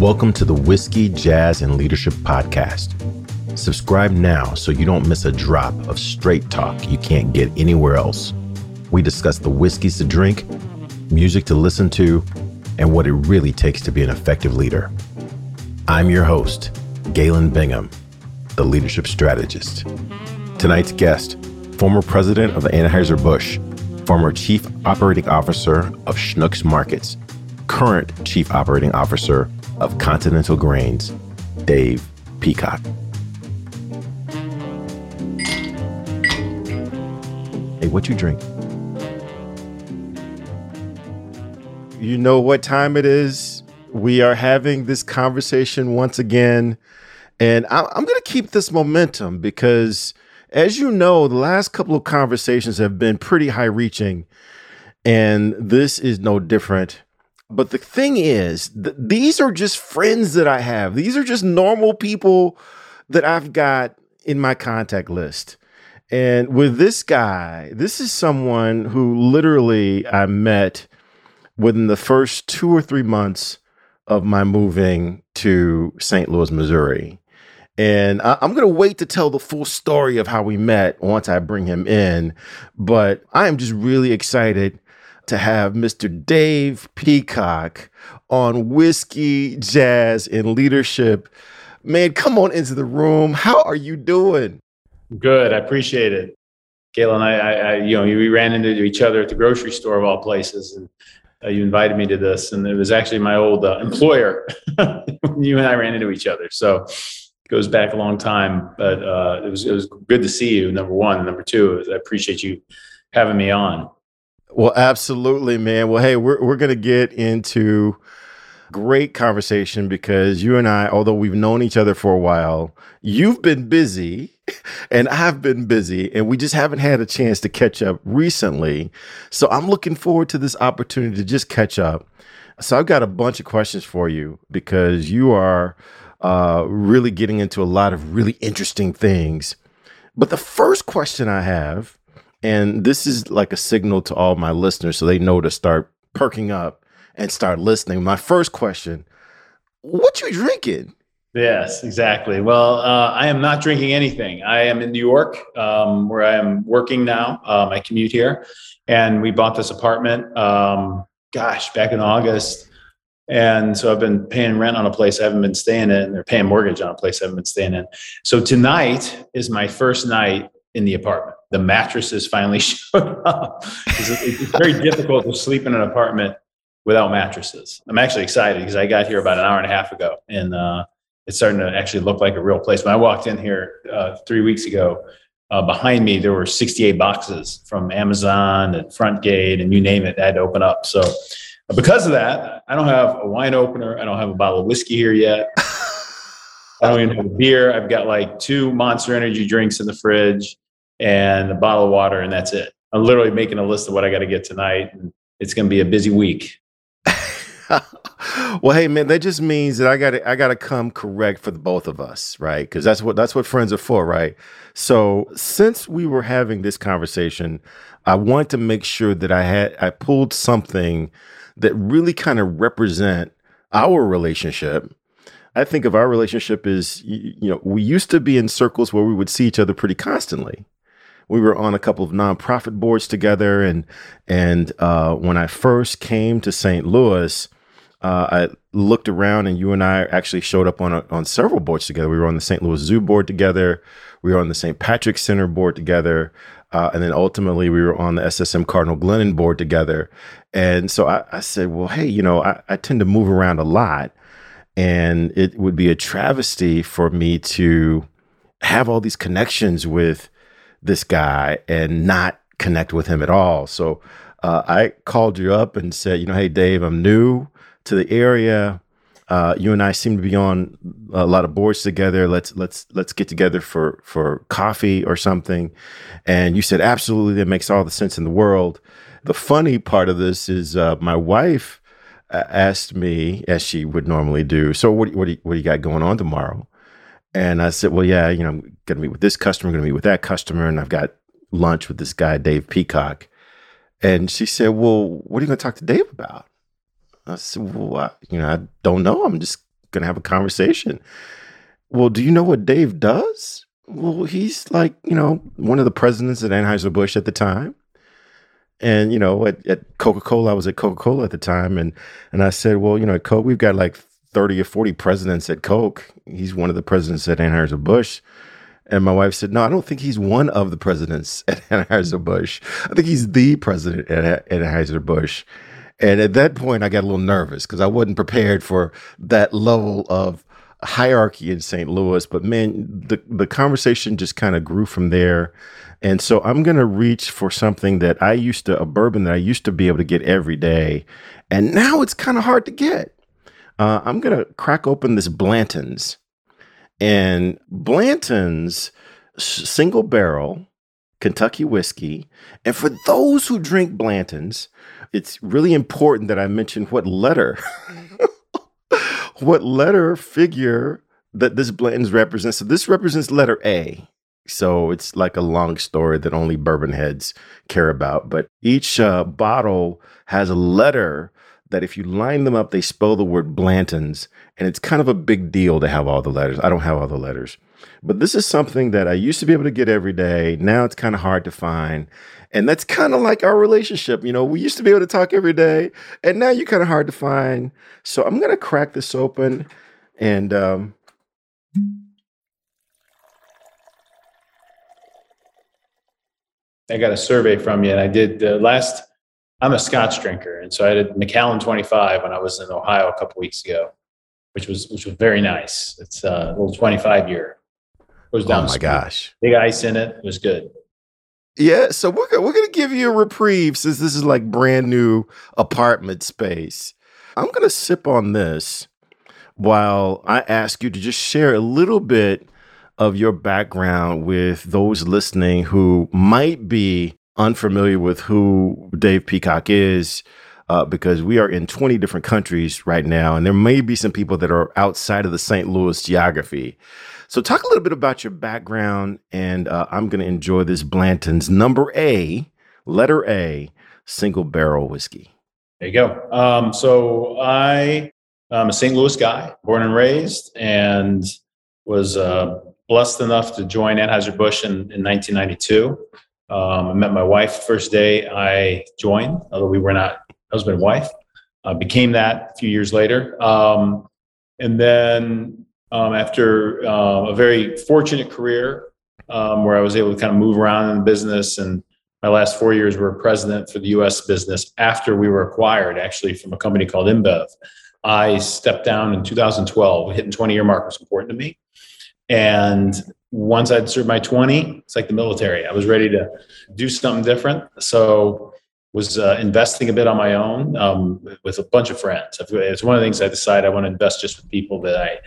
Welcome to the Whiskey, Jazz, and Leadership Podcast. Subscribe now so you don't miss a drop of straight talk you can't get anywhere else. We discuss the whiskeys to drink, music to listen to, and what it really takes to be an effective leader. I'm your host, Galen Bingham, the leadership strategist. Tonight's guest, former president of Anheuser-Busch, former chief operating officer of Schnucks Markets, current chief operating officer of Continental Grains, Dave Peacock. Hey, what you drink? You know what time it is. We are having this conversation once again. And I'm going to keep this momentum because, as you know, the last couple of conversations have been pretty high reaching. And this is no different. But the thing is, th- these are just friends that I have. These are just normal people that I've got in my contact list. And with this guy, this is someone who literally I met within the first two or three months of my moving to St. Louis, Missouri. And I, am going to wait to tell the full story of how we met once I bring him in. But I am just really excited to have Mr. Dave Peacock on whiskey, jazz, and leadership. Man, come on into the room. How are you doing? Good. I appreciate it. Galen, I, I, I, you know, we ran into each other at the grocery store of all places, and uh, you invited me to this, and it was actually my old uh, employer. you and I ran into each other, so it goes back a long time. But uh, it was it was good to see you. Number one, number two, I appreciate you having me on. Well, absolutely, man. Well, hey, we're we're gonna get into great conversation because you and I, although we've known each other for a while, you've been busy and I've been busy, and we just haven't had a chance to catch up recently. So I'm looking forward to this opportunity to just catch up. So I've got a bunch of questions for you because you are uh, really getting into a lot of really interesting things. But the first question I have, and this is like a signal to all my listeners so they know to start perking up and start listening. My first question, what you drinking? Yes, exactly. Well, uh, I am not drinking anything. I am in New York, um, where I am working now. Um, I commute here, and we bought this apartment. Um, gosh, back in August, and so I've been paying rent on a place I haven't been staying in, or paying mortgage on a place I haven't been staying in. So tonight is my first night in the apartment. The mattresses finally showed up. It's, very difficult to sleep in an apartment without mattresses. I'm actually excited because I got here about an hour and a half ago, and uh, it's starting to actually look like a real place. When I walked in here uh, three weeks ago, uh, behind me there were 68 boxes from Amazon and Frontgate and you name it. I had to open up. So because of that, I don't have a wine opener. I don't have a bottle of whiskey here yet. I don't even have beer. I've got like two Monster Energy drinks in the fridge and a bottle of water, and that's it. I'm literally making a list of what I got to get tonight. And it's going to be a busy week. well, hey man, that just means that I got I got to come correct for the both of us, right? Because that's what that's what friends are for, right? So since we were having this conversation, I wanted to make sure that I had I pulled something that really kind of represent our relationship. I think of our relationship as you know we used to be in circles where we would see each other pretty constantly we were on a couple of nonprofit boards together, and and uh, when I first came to St. Louis, uh, I looked around and you and I actually showed up on a, on several boards together. We were on the St. Louis Zoo board together. We were on the St. Patrick Center board together. Uh, and then ultimately we were on the SSM Cardinal Glennon board together. And so I, I said, well, hey, you know, I, I, tend to move around a lot. And it would be a travesty for me to have all these connections with this guy and not connect with him at all. So uh, I called you up and said, you know, hey, Dave, I'm new to the area. Uh, you and I seem to be on a lot of boards together. Let's let's let's get together for for coffee or something. And you said absolutely, that makes all the sense in the world. The funny part of this is uh, my wife uh, asked me, as she would normally do, so what what do you, what do you got going on tomorrow? And I said, well, yeah, you know, I'm going to meet with this customer, going to meet with that customer, and I've got lunch with this guy, Dave Peacock. And she said, well, what are you going to talk to Dave about? I said, well, I, you know, I don't know. I'm just going to have a conversation. Well, do you know what Dave does? Well, he's like, you know, one of the presidents at Anheuser-Busch at the time. And, you know, at, at Coca-Cola, I was at Coca-Cola at the time. And, and I said, well, you know, at Coke, we've got like 30 or 40 presidents at Coke. He's one of the presidents at Anheuser-Busch. And my wife said, no, I don't think he's one of the presidents at Anheuser-Busch. I think he's the president at, Anheuser-Busch. And at that point, I got a little nervous because I wasn't prepared for that level of hierarchy in St. Louis. But man, the, the conversation just kind of grew from there. And so I'm going to reach for something that I used to, a bourbon that I used to be able to get every day. And now it's kind of hard to get. Uh, I'm going to crack open this Blanton's. And Blanton's single barrel Kentucky whiskey. And for those who drink Blanton's, it's really important that I mention what letter, what letter figure that this Blanton's represents. So this represents letter A. So it's like a long story that only bourbon heads care about. But each uh, bottle has a letter that if you line them up, they spell the word Blanton's. And it's kind of a big deal to have all the letters. I don't have all the letters. But this is something that I used to be able to get every day. Now it's kind of hard to find. And that's kind of like our relationship. You know, we used to be able to talk every day, and now you're kind of hard to find. So I'm going to crack this open and. Um, I got a survey from you, and I did the last. I'm a Scotch drinker, and so I did Macallan 25 when I was in Ohio a couple weeks ago, which was which was very nice. It's uh, a little 25 year. Goes oh down. Oh my gosh! Big ice in it. It was good. Yeah, so we're we're gonna give you a reprieve since this is like brand new apartment space. I'm gonna sip on this while I ask you to just share a little bit of your background with those listening who might be unfamiliar with who Dave Peacock is, uh, because we are in 20 different countries right now, and there may be some people that are outside of the St. Louis geography. So, talk a little bit about your background, and uh, I'm going to enjoy this Blanton's number A, letter A, single barrel whiskey. There you go. Um, so, I am a St. Louis guy, born and raised, and was uh, blessed enough to join Anheuser-Busch in, in 1992. Um, I met my wife first day I joined, although we were not husband and wife. Uh, became that a few years later. Um, and then um, after uh, a very fortunate career um, where I was able to kind of move around in the business. And my last four years were president for the US business after we were acquired, actually, from a company called InBev. I stepped down in 2012. Hitting 20 year mark was important to me. And once I'd served my 20, it's like the military. I was ready to do something different. So was uh, investing a bit on my own um, with a bunch of friends. It's one of the things I decided I want to invest just with people that I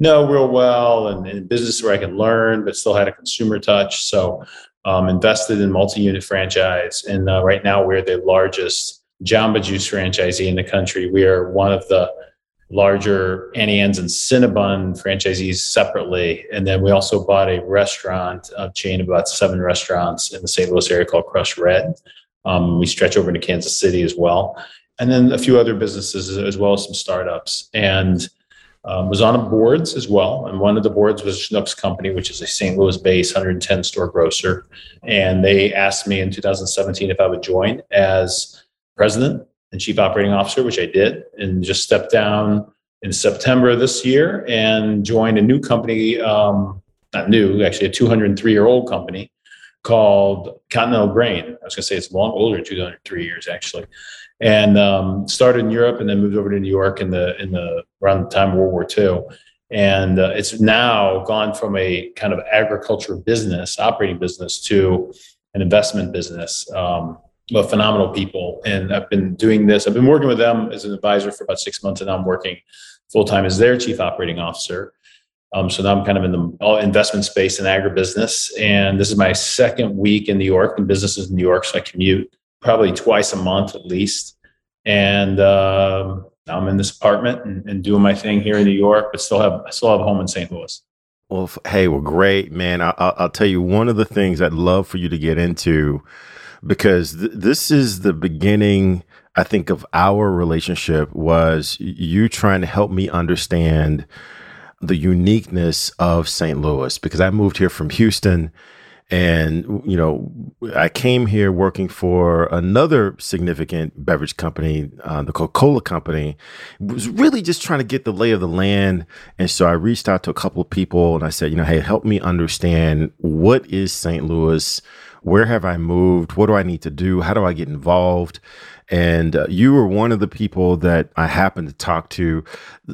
know real well and in business where I can learn, but still had a consumer touch. So um, invested in multi-unit franchise, and uh, right now we're the largest Jamba Juice franchisee in the country. We are one of the larger Anne's and Cinnabon franchisees separately. And then we also bought a restaurant, a chain of about seven restaurants in the St. Louis area called Crushed Red. Um, we stretch over into Kansas City as well. And then a few other businesses as well as some startups. And um, was on a boards as well. And one of the boards was Schnucks Company, which is a St. Louis based 110 store grocer. And they asked me in 2017 if I would join as president and chief operating officer, which I did, and just stepped down in September this year and joined a new company, um, not new, actually a 203 year old company called Continental Grain. I was going to say it's a long older, 203 years actually, and um, started in Europe and then moved over to New York in the in the around the time of World War II. And uh, it's now gone from a kind of agriculture business, operating business, to an investment business. Um, of phenomenal people, and I've been doing this. I've been working with them as an advisor for about six months, and now I'm working full time as their chief operating officer. Um, so now I'm kind of in the investment space and agribusiness. And this is my second week in New York and businesses in New York. So I commute probably twice a month at least. And um, I'm in this apartment and, and, doing my thing here in New York, but still have I still have a home in St. Louis. Well, hey, well, great, man. I, will tell you one of the things I'd love for you to get into because th- this is the beginning I think of our relationship was you trying to help me understand the uniqueness of St. Louis because I moved here from Houston and you know I came here working for another significant beverage company, uh, the Coca-Cola company. Was really just trying to get the lay of the land, and so I reached out to a couple of people and I said, you know, hey, help me understand what is St. Louis where have I moved? What do I need to do? How do I get involved? And uh, you were one of the people that I happened to talk to.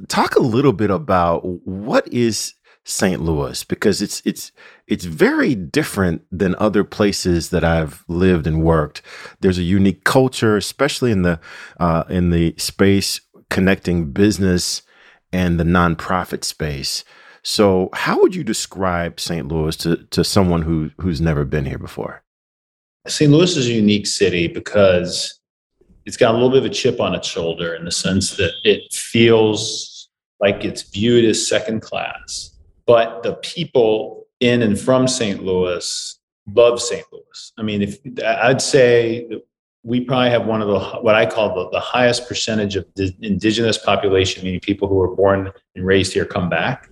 Talk a little bit about what is St. Louis because it's it's it's very different than other places that I've lived and worked. There's a unique culture, especially in the uh, in the space connecting business and the nonprofit space. So, how would you describe St. Louis to, to someone who, who's never been here before? St. Louis is a unique city because it's got a little bit of a chip on its shoulder in the sense that it feels like it's viewed as second class. But the people in and from St. Louis love St. Louis. I mean, if I'd say we probably have one of the what I call the, the highest percentage of the indigenous population, meaning people who were born and raised here, come back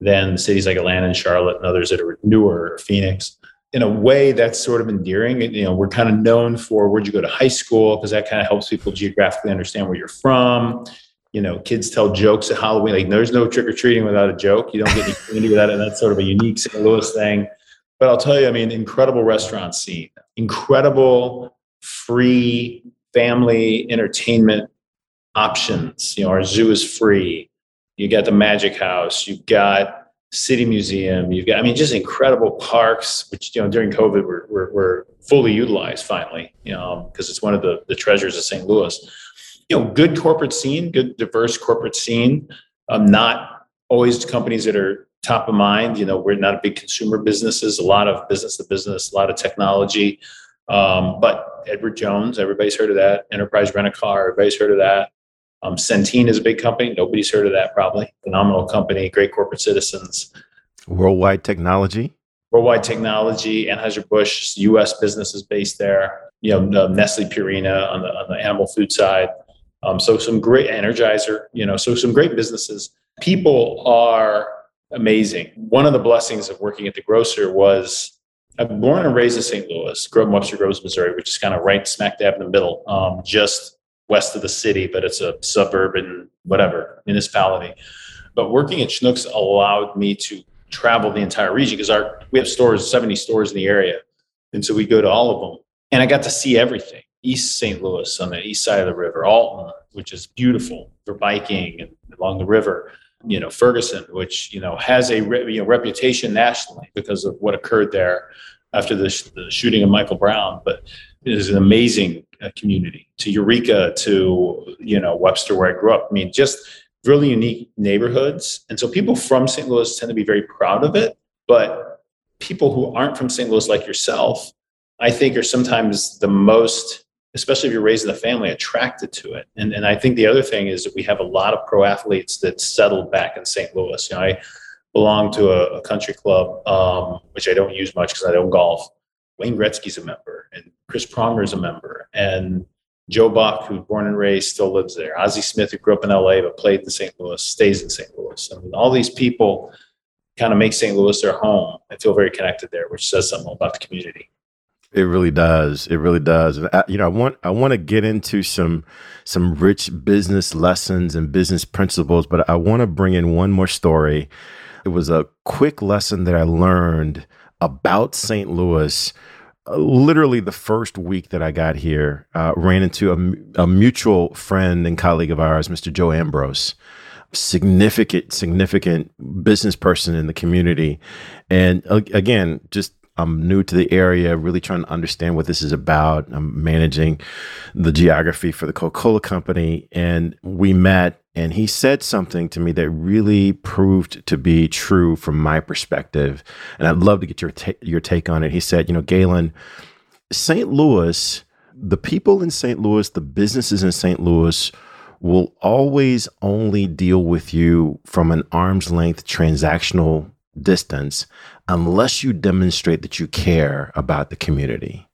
than cities like Atlanta and Charlotte and others that are newer, Phoenix. In a way, that's sort of endearing. You know, we're kind of known for where'd you go to high school because that kind of helps people geographically understand where you're from. You know, kids tell jokes at Halloween. Like, there's no trick or treating without a joke. You don't get any candy without it. And that's sort of a unique St. Louis thing. But I'll tell you, I mean, incredible restaurant scene, incredible free family entertainment options. You know, our zoo is free you got the Magic House, you've got City Museum, you've got, I mean, just incredible parks, which, you know, during COVID were, were, were fully utilized finally, you know, because it's one of the, the treasures of St. Louis. You know, good corporate scene, good diverse corporate scene, um, not always companies that are top of mind. You know, we're not a big consumer businesses, a lot of business to business, a lot of technology. Um, but Edward Jones, everybody's heard of that. Enterprise Rent a Car, everybody's heard of that. Um, Centene is a big company. Nobody's heard of that probably. Phenomenal company, great corporate citizens. Worldwide technology. Worldwide technology. Anheuser-Busch, U.S. business is based there. You know, Nestle Purina on the, on the animal food side. Um, so some great Energizer, you know, so some great businesses. People are amazing. One of the blessings of working at the grocer was I'm born and raised in St. Louis, grew up in Webster Groves, Missouri, which is kind of right smack dab in the middle, um, just west of the city, but it's a suburban, whatever, municipality. But working at Schnucks allowed me to travel the entire region because our we have stores, 70 stores in the area. And so we go to all of them. And I got to see everything. East St. Louis on the east side of the river, Alton, which is beautiful for biking and along the river. You know, Ferguson, which, you know, has a re- you know, reputation nationally because of what occurred there after the, sh- the shooting of Michael Brown. But is an amazing uh, community to Eureka to you know Webster where I grew up. I mean, just really unique neighborhoods, and so people from St. Louis tend to be very proud of it. But people who aren't from St. Louis, like yourself, I think are sometimes the most, especially if you're raised in a family, attracted to it. And and I think the other thing is that we have a lot of pro athletes that settled back in St. Louis. You know, I belong to a, a country club, um, which I don't use much because I don't golf Wayne Gretzky's a member, and Chris Pronger is a member, and Joe Buck, who's born and raised, still lives there. Ozzie Smith, who grew up in LA but played in St. Louis, stays in St. Louis. I mean, all these people kind of make St. Louis their home. I feel very connected there, which says something about the community. It really does. It really does. And I, you know, I want I want to get into some some rich business lessons and business principles, but I want to bring in one more story. It was a quick lesson that I learned about St. Louis. Uh, literally, the first week that I got here, uh, ran into a, a, mutual friend and colleague of ours, Mr. Joe Ambrose, significant, significant business person in the community, and uh, again, just I'm new to the area, really trying to understand what this is about. I'm managing the geography for the Coca Cola Company. And we met, and he said something to me that really proved to be true from my perspective. And I'd love to get your, ta- your take on it. He said, You know, Galen, St. Louis, the people in St. Louis, the businesses in St. Louis, will always only deal with you from an arm's length transactional distance unless you demonstrate that you care about the community.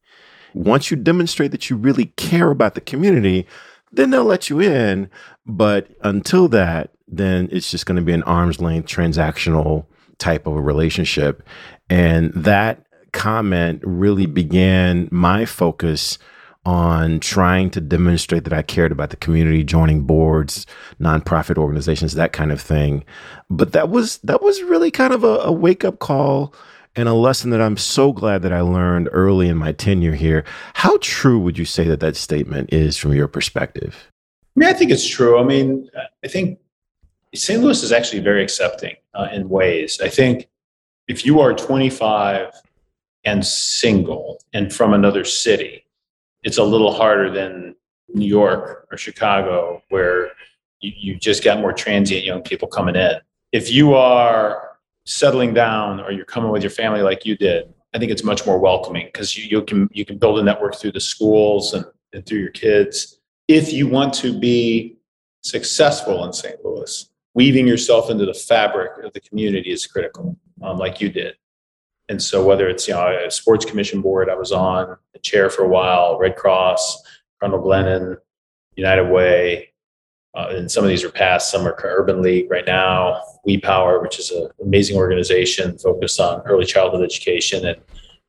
Once you demonstrate that you really care about the community, then they'll let you in. But until that, then it's just going to be an arm's length transactional type of a relationship. And that comment really began my focus on trying to demonstrate that I cared about the community, joining boards, nonprofit organizations, that kind of thing. But that was that was really kind of a, a wake up call and a lesson that I'm so glad that I learned early in my tenure here. How true would you say that that statement is from your perspective? I mean, I think it's true. I mean, I think St. Louis is actually very accepting uh, in ways. I think if you are 25 and single and from another city, it's a little harder than New York or Chicago, where you, you just got more transient young people coming in. If you are settling down or you're coming with your family like you did, I think it's much more welcoming because you, you can you can build a network through the schools and, and through your kids. If you want to be successful in St. Louis, weaving yourself into the fabric of the community is critical, um, like you did. And so whether it's you know a sports commission board I was on, a chair for a while, Red Cross, Cardinal Glennon, United Way, uh, and some of these are past. Some are Urban League right now. We Power, which is an amazing organization focused on early childhood education and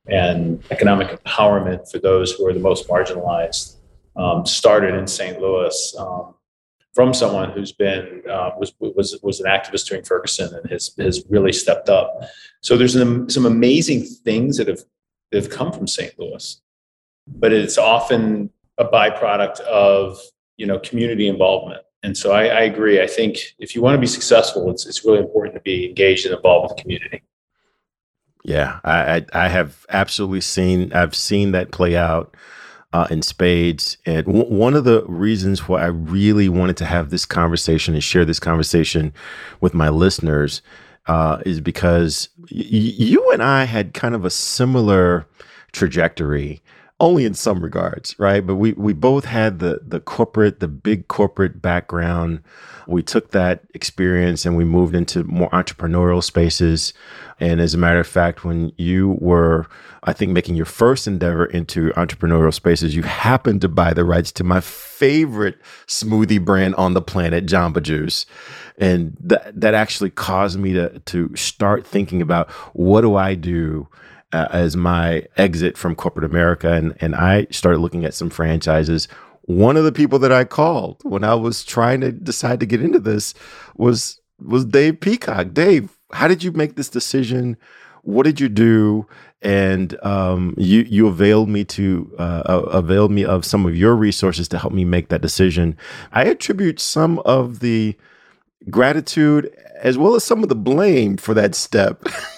and economic empowerment for those who are the most marginalized. Um, started in St. Louis um, from someone who's been uh, was was was an activist during Ferguson and has has really stepped up. So there's some some amazing things that have that have come from St. Louis, but it's often a byproduct of you know community involvement and so I, I, agree. I think if you want to be successful, it's it's really important to be engaged and involved with the community. Yeah, I I, I have absolutely seen I've seen that play out uh, in spades. And w- one of the reasons why I really wanted to have this conversation and share this conversation with my listeners uh, is because y- you and I had kind of a similar trajectory only in some regards, right? But we we both had the the corporate, the big corporate background. We took that experience and we moved into more entrepreneurial spaces. And as a matter of fact, when you were, I think, making your first endeavor into entrepreneurial spaces, you happened to buy the rights to my favorite smoothie brand on the planet, Jamba Juice. And that that actually caused me to to start thinking about what do I do uh, as my exit from corporate America, and and I started looking at some franchises. One of the people that I called when I was trying to decide to get into this was was Dave Peacock. Dave, how did you make this decision? What did you do? And um, you you availed me to uh, availed me of some of your resources to help me make that decision. I attribute some of the gratitude as well as some of the blame for that step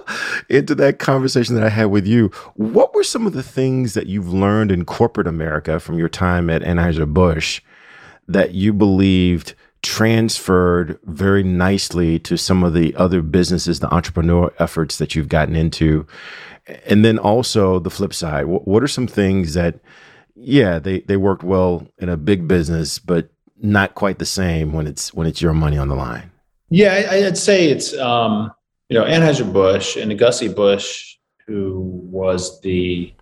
into that conversation that I had with you. What were some of the things that you've learned in corporate America from your time at Anheuser-Busch that you believed transferred very nicely to some of the other businesses, the entrepreneur efforts that you've gotten into? And then also the flip side, what are some things that, yeah, they, they worked well in a big business, but not quite the same when it's when it's your money on the line? Yeah, I'd say it's um, you know, Anheuser-Busch and Gussie Busch, who was the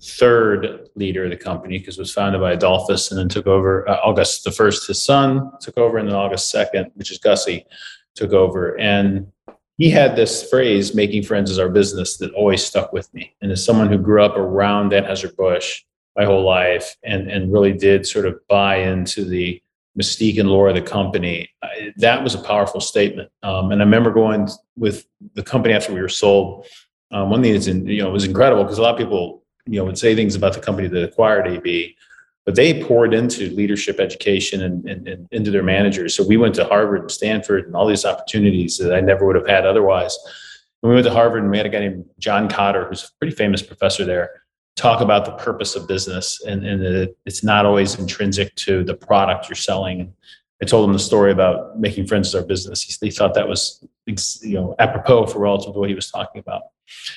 third leader of the company because it was founded by Adolphus and then took over uh, August the first, his son took over, and then August second, which is Gussie, took over. And he had this phrase, making friends is our business, that always stuck with me. And as someone who grew up around Anheuser-Busch my whole life and, and really did sort of buy into the mystique and Laura, the company. I, that was a powerful statement. Um, and I remember going with the company after we were sold. Um, one thing that's in, you know was incredible because a lot of people you know would say things about the company that acquired AB, but they poured into leadership education and, and, and into their managers. So we went to Harvard and Stanford and all these opportunities that I never would have had otherwise. And we went to Harvard and we had a guy named John Kotter, who's a pretty famous professor there talk about the purpose of business and, and that it's not always intrinsic to the product you're selling. I told him the story about making friends with our business. He, he thought that was you know apropos for relative to what he was talking about.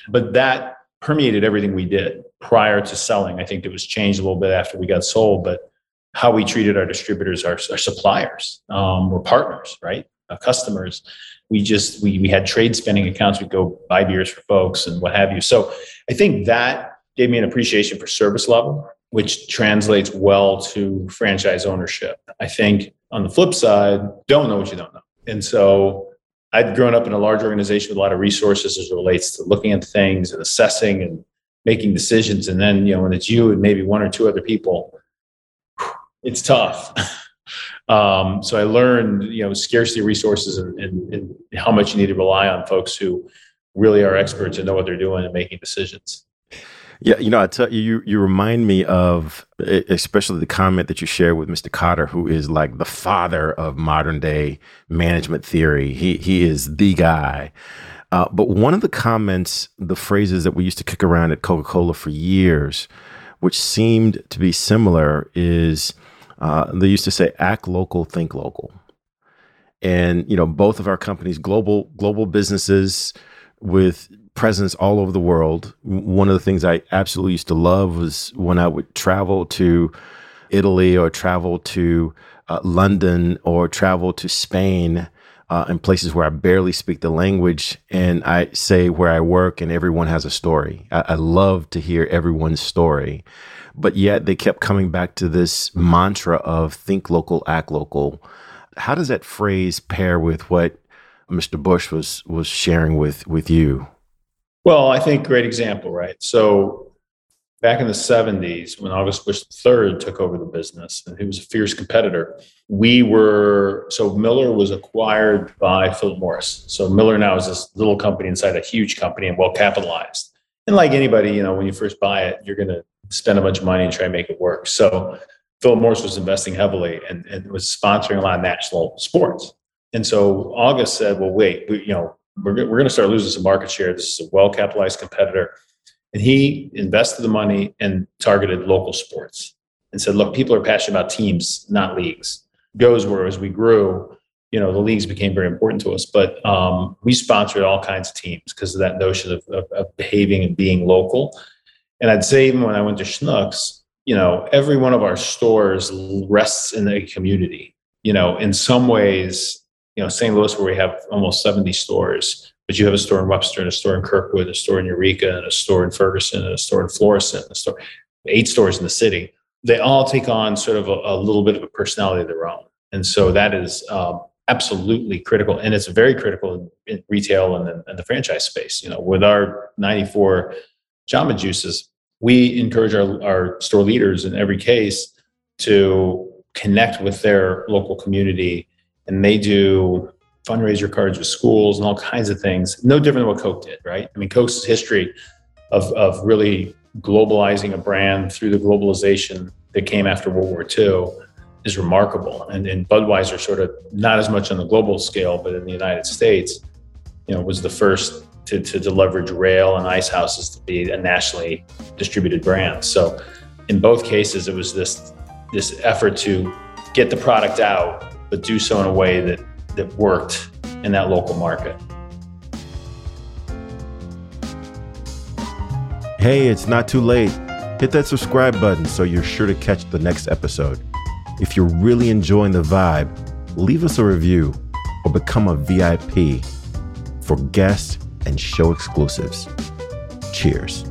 But that permeated everything we did prior to selling. I think it was changed a little bit after we got sold, but how we treated our distributors, our, our suppliers, um, we're partners, right? Our customers. We just we we had trade spending accounts. We'd go buy beers for folks and what have you. So I think that gave me an appreciation for service level, which translates well to franchise ownership. I think on the flip side, don't know what you don't know. And so I'd grown up in a large organization with a lot of resources as it relates to looking at things and assessing and making decisions. And then, you know, when it's you and maybe one or two other people, it's tough. um, so I learned, you know, scarcity of resources and, and, and how much you need to rely on folks who really are experts and know what they're doing and making decisions. Yeah, you know, I tell you, you, you remind me of especially the comment that you share with Mr. Kotter, who is like the father of modern day management theory. He he is the guy. Uh, but one of the comments, the phrases that we used to kick around at Coca Cola for years, which seemed to be similar, is uh, they used to say, "Act local, think local." And you know, both of our companies, global global businesses with presence all over the world. One of the things I absolutely used to love was when I would travel to Italy or travel to uh, London or travel to Spain uh, places where I barely speak the language and I say where I work and everyone has a story. I, I love to hear everyone's story. But yet they kept coming back to this mantra of think local, act local. How does that phrase pair with what Mr. Busch was was sharing with with you? Well, I think great example, right? So back in the 70s, when August Busch III took over the business, and he was a fierce competitor, we were so Miller was acquired by Philip Morris. So Miller now is this little company inside a huge company and well capitalized. And like anybody, you know, when you first buy it, you're going to spend a bunch of money and try and make it work. So Philip Morris was investing heavily and, and was sponsoring a lot of national sports. And so August said, well, wait, we, you know, we're, we're going to start losing some market share. This is a well capitalized competitor. And he invested the money and targeted local sports and said, look, people are passionate about teams, not leagues. Goes where as we grew, you know, the leagues became very important to us, but um, we sponsored all kinds of teams because of that notion of, of, of behaving and being local. And I'd say even when I went to Schnucks, you know, every one of our stores rests in the community. You know, in some ways, you know, St. Louis, where we have almost 70 stores, but you have a store in Webster and a store in Kirkwood, a store in Eureka, and a store in Ferguson, and a store in Florissant, and a store, eight stores in the city. They all take on sort of a, a little bit of a personality of their own. And so that is um, absolutely critical. And it's very critical in, in retail and the, and the franchise space. You know, with our 94 Jamba Juices, we encourage our, our store leaders in every case to connect with their local community and they do fundraiser cards with schools and all kinds of things. No different than what Coke did, right? I mean, Coke's history of, of really globalizing a brand through the globalization that came after World War II is remarkable. And, and Budweiser sort of not as much on the global scale, but in the United States, you know, was the first to, to, to leverage rail and ice houses to be a nationally distributed brand. So in both cases, it was this this effort to get the product out but do so in a way that, that worked in that local market. Hey, it's not too late. Hit that subscribe button so you're sure to catch the next episode. If you're really enjoying the vibe, leave us a review or become a VIP for guest and show exclusives. Cheers.